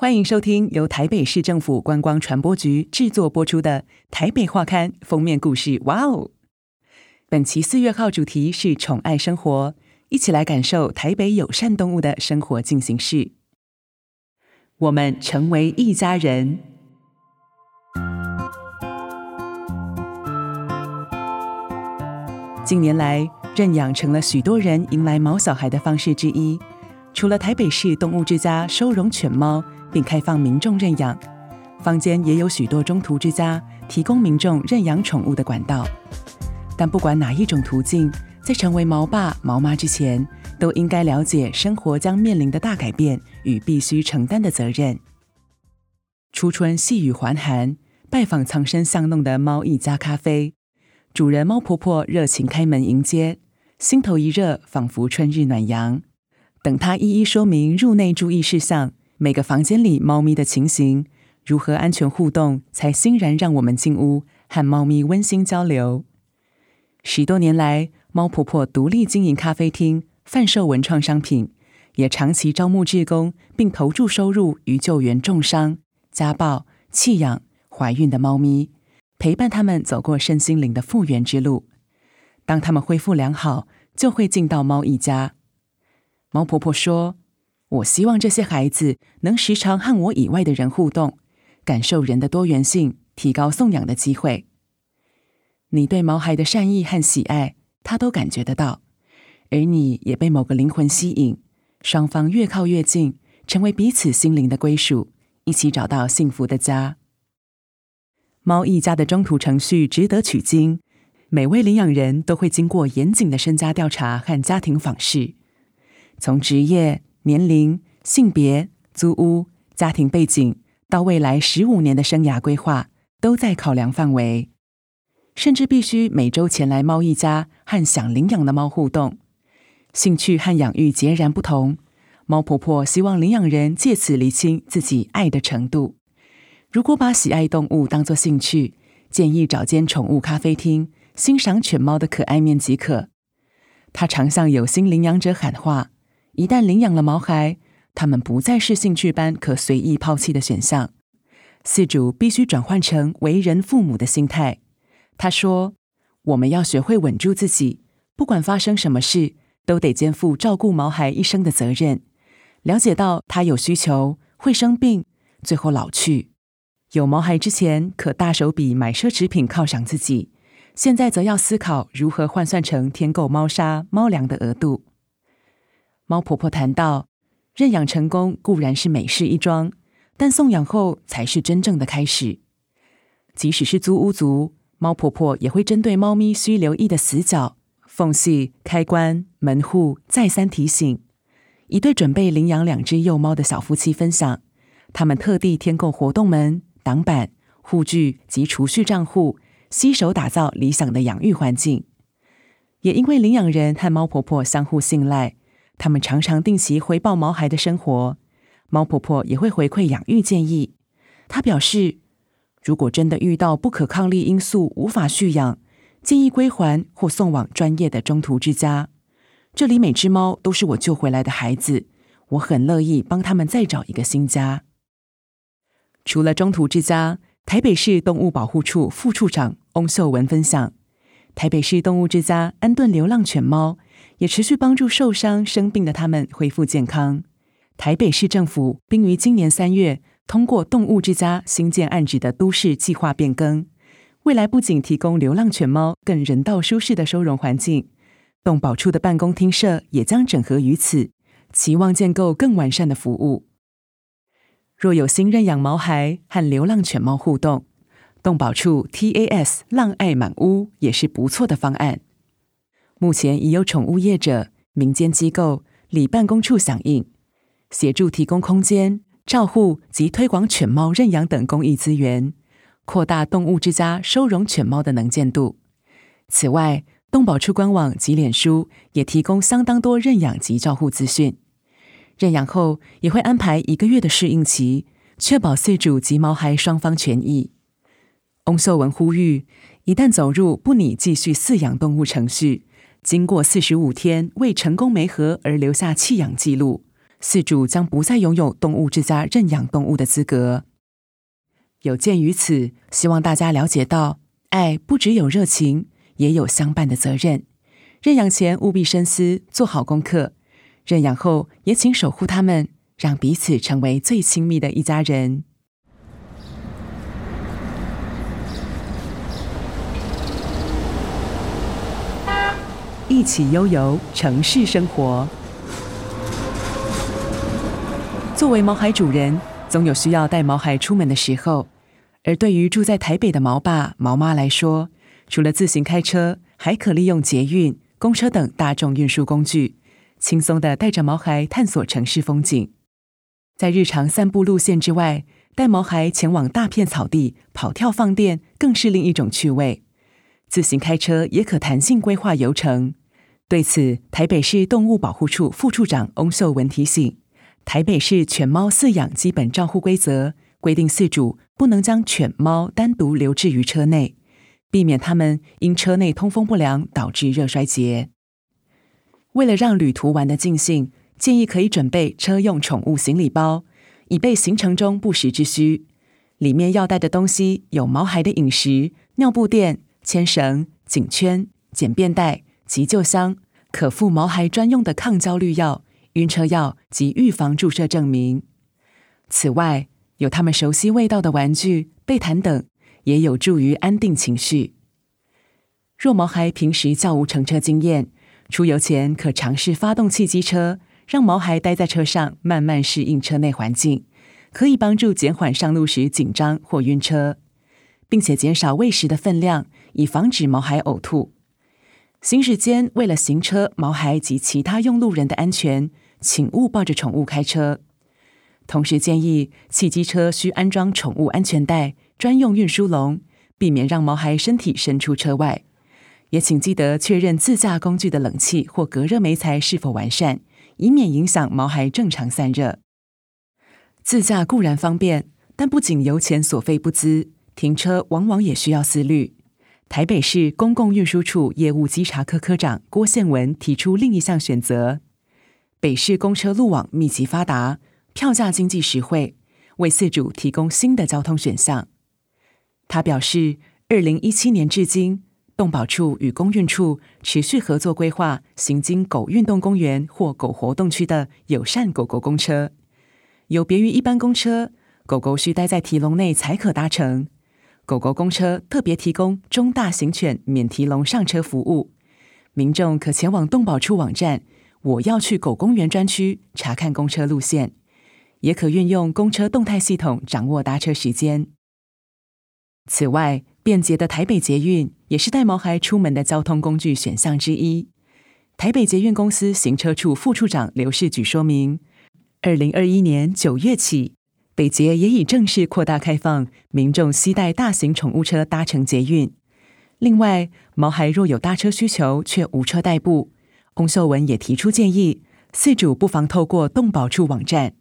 欢迎收听由台北市政府观光传播局制作播出的《台北画刊》封面故事。哇哦！本期四月号主题是宠爱生活，一起来感受台北友善动物的生活进行式。我们成为一家人。近年来，认养成了许多人迎来毛小孩的方式之一。除了台北市动物之家收容犬猫，并开放民众认养，坊间也有许多中途之家提供民众认养宠物的管道。但不管哪一种途径，在成为毛爸毛妈之前，都应该了解生活将面临的大改变与必须承担的责任。初春细雨还寒，拜访藏身巷弄的猫一家咖啡，主人猫婆婆热情开门迎接，心头一热，仿佛春日暖阳。等她一一说明入内注意事项。每个房间里猫咪的情形，如何安全互动，才欣然让我们进屋和猫咪温馨交流。十多年来，猫婆婆独立经营咖啡厅，贩售文创商品，也长期招募志工，并投注收入于救援重伤、家暴、弃养、怀孕的猫咪，陪伴他们走过身心灵的复原之路。当他们恢复良好，就会进到猫一家。猫婆婆说。我希望这些孩子能时常和我以外的人互动，感受人的多元性，提高送养的机会。你对毛孩的善意和喜爱，他都感觉得到，而你也被某个灵魂吸引，双方越靠越近，成为彼此心灵的归属，一起找到幸福的家。猫一家的中途程序值得取经，每位领养人都会经过严谨的身家调查和家庭访视，从职业。年龄、性别、租屋、家庭背景，到未来十五年的生涯规划，都在考量范围。甚至必须每周前来猫一家和想领养的猫互动。兴趣和养育截然不同，猫婆婆希望领养人借此厘清自己爱的程度。如果把喜爱动物当作兴趣，建议找间宠物咖啡厅，欣赏犬猫的可爱面即可。她常向有心领养者喊话。一旦领养了毛孩，他们不再是兴趣班可随意抛弃的选项。饲主必须转换成为人父母的心态。他说：“我们要学会稳住自己，不管发生什么事，都得肩负照顾毛孩一生的责任。了解到他有需求，会生病，最后老去。有毛孩之前，可大手笔买奢侈品犒赏自己，现在则要思考如何换算成添购猫砂、猫粮的额度。”猫婆婆谈到，认养成功固然是美事一桩，但送养后才是真正的开始。即使是租屋族，猫婆婆也会针对猫咪需留意的死角、缝隙、开关、门户再三提醒。一对准备领养两只幼猫的小夫妻分享，他们特地添购活动门、挡板、护具及储蓄账户，携手打造理想的养育环境。也因为领养人和猫婆婆相互信赖。他们常常定期回报毛孩的生活，猫婆婆也会回馈养育建议。她表示，如果真的遇到不可抗力因素无法续养，建议归还或送往专业的中途之家。这里每只猫都是我救回来的孩子，我很乐意帮他们再找一个新家。除了中途之家，台北市动物保护处副处长翁秀文分享，台北市动物之家安顿流浪犬猫。也持续帮助受伤生病的他们恢复健康。台北市政府并于今年三月通过动物之家新建案址的都市计划变更，未来不仅提供流浪犬猫更人道舒适的收容环境，动保处的办公厅舍也将整合于此，期望建构更完善的服务。若有新认养毛孩和流浪犬猫互动，动保处 TAS 浪爱满屋也是不错的方案。目前已有宠物业者、民间机构、里办公处响应，协助提供空间、照护及推广犬猫认养等公益资源，扩大动物之家收容犬猫的能见度。此外，动保处官网及脸书也提供相当多认养及照护资讯。认养后也会安排一个月的适应期，确保饲主及毛孩双方权益。翁秀文呼吁，一旦走入不拟继续饲养动物程序，经过四十五天未成功媒合而留下弃养记录，饲主将不再拥有动物之家认养动物的资格。有鉴于此，希望大家了解到，爱不只有热情，也有相伴的责任。认养前务必深思，做好功课；认养后也请守护他们，让彼此成为最亲密的一家人。一起悠游城市生活。作为毛孩主人，总有需要带毛孩出门的时候。而对于住在台北的毛爸、毛妈来说，除了自行开车，还可利用捷运、公车等大众运输工具，轻松地带着毛孩探索城市风景。在日常散步路线之外，带毛孩前往大片草地跑跳放电，更是另一种趣味。自行开车也可弹性规划游程。对此，台北市动物保护处副处长翁秀文提醒：台北市犬猫饲养基本照护规则规定，饲主不能将犬猫单独留置于车内，避免它们因车内通风不良导致热衰竭。为了让旅途玩得尽兴，建议可以准备车用宠物行李包，以备行程中不时之需。里面要带的东西有毛孩的饮食、尿布垫、牵绳、颈圈、简便袋。急救箱、可附毛孩专用的抗焦虑药、晕车药及预防注射证明。此外，有他们熟悉味道的玩具、被毯等，也有助于安定情绪。若毛孩平时较无乘车经验，出游前可尝试发动汽机车，让毛孩待在车上慢慢适应车内环境，可以帮助减缓上路时紧张或晕车，并且减少喂食的分量，以防止毛孩呕吐。行驶间，为了行车、毛孩及其他用路人的安全，请勿抱着宠物开车。同时建议，汽机车需安装宠物安全带、专用运输笼，避免让毛孩身体伸出车外。也请记得确认自驾工具的冷气或隔热媒材是否完善，以免影响毛孩正常散热。自驾固然方便，但不仅油钱所费不貲，停车往往也需要思虑。台北市公共运输处业务稽查科科长郭宪文提出另一项选择：北市公车路网密集发达，票价经济实惠，为饲主提供新的交通选项。他表示，二零一七年至今，动保处与公运处持续合作规划行经狗运动公园或狗活动区的友善狗狗公车，有别于一般公车，狗狗需待在提笼内才可搭乘。狗狗公车特别提供中大型犬免提笼上车服务，民众可前往动保处网站“我要去狗公园”专区查看公车路线，也可运用公车动态系统掌握搭车时间。此外，便捷的台北捷运也是带毛孩出门的交通工具选项之一。台北捷运公司行车处副处长刘世举说明，二零二一年九月起。北捷也已正式扩大开放，民众携带大型宠物车搭乘捷运。另外，毛孩若有搭车需求却无车代步，翁秀文也提出建议，饲主不妨透过动保处网站，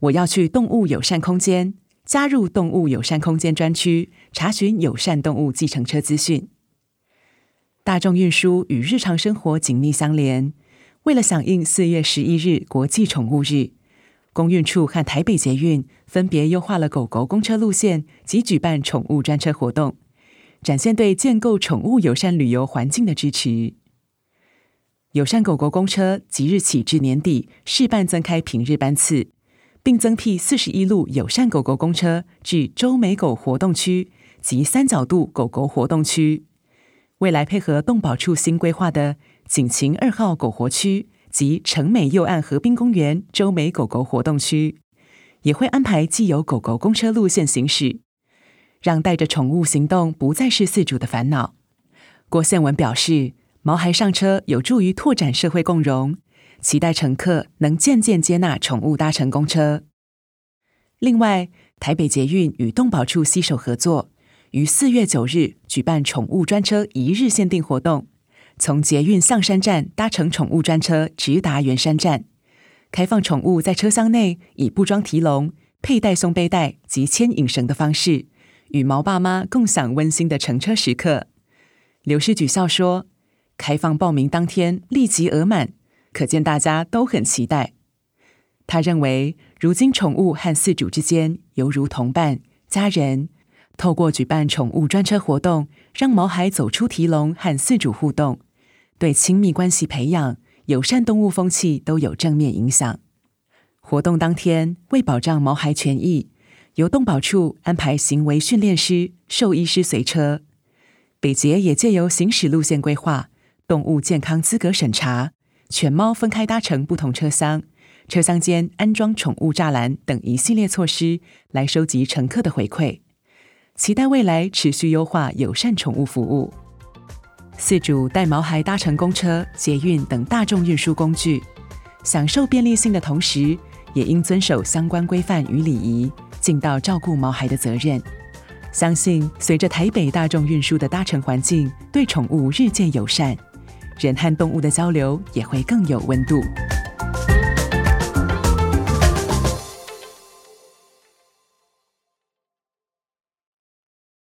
我要去动物友善空间，加入动物友善空间专区，查询友善动物计程车资讯。大众运输与日常生活紧密相连，为了响应四月十一日国际宠物日。公运处和台北捷运分别优化了狗狗公车路线及举办宠物专车活动，展现对建构宠物友善旅游环境的支持。友善狗狗公车即日起至年底试办增开平日班次，并增辟四十一路友善狗狗公车至周美狗活动区及三角渡狗狗活动区。未来配合动保处新规划的景晴二号狗活区。及城美右岸河滨公园洲美狗狗活动区，也会安排既有狗狗公车路线行驶，让带着宠物行动不再是饲主的烦恼。郭宪文表示，毛孩上车有助于拓展社会共融，期待乘客能渐渐接纳宠物搭乘公车。另外，台北捷运与动保处携手合作，于四月九日举办宠物专车一日限定活动。从捷运象山站搭乘宠物专车直达圆山站，开放宠物在车厢内以不装提笼、佩戴松背带及牵引绳的方式，与毛爸妈共享温馨的乘车时刻。刘世举笑说：“开放报名当天立即额满，可见大家都很期待。”他认为，如今宠物和饲主之间犹如同伴、家人。透过举办宠物专车活动，让毛孩走出提笼和饲主互动，对亲密关系培养、友善动物风气都有正面影响。活动当天，为保障毛孩权益，由动保处安排行为训练师、兽医师随车。北捷也借由行驶路线规划、动物健康资格审查、犬猫分开搭乘不同车厢、车厢间安装宠物栅栏等一系列措施，来收集乘客的回馈。期待未来持续优化友善宠物服务。饲主带毛孩搭乘公车、捷运等大众运输工具，享受便利性的同时，也应遵守相关规范与礼仪，尽到照顾毛孩的责任。相信随着台北大众运输的搭乘环境对宠物日渐友善，人和动物的交流也会更有温度。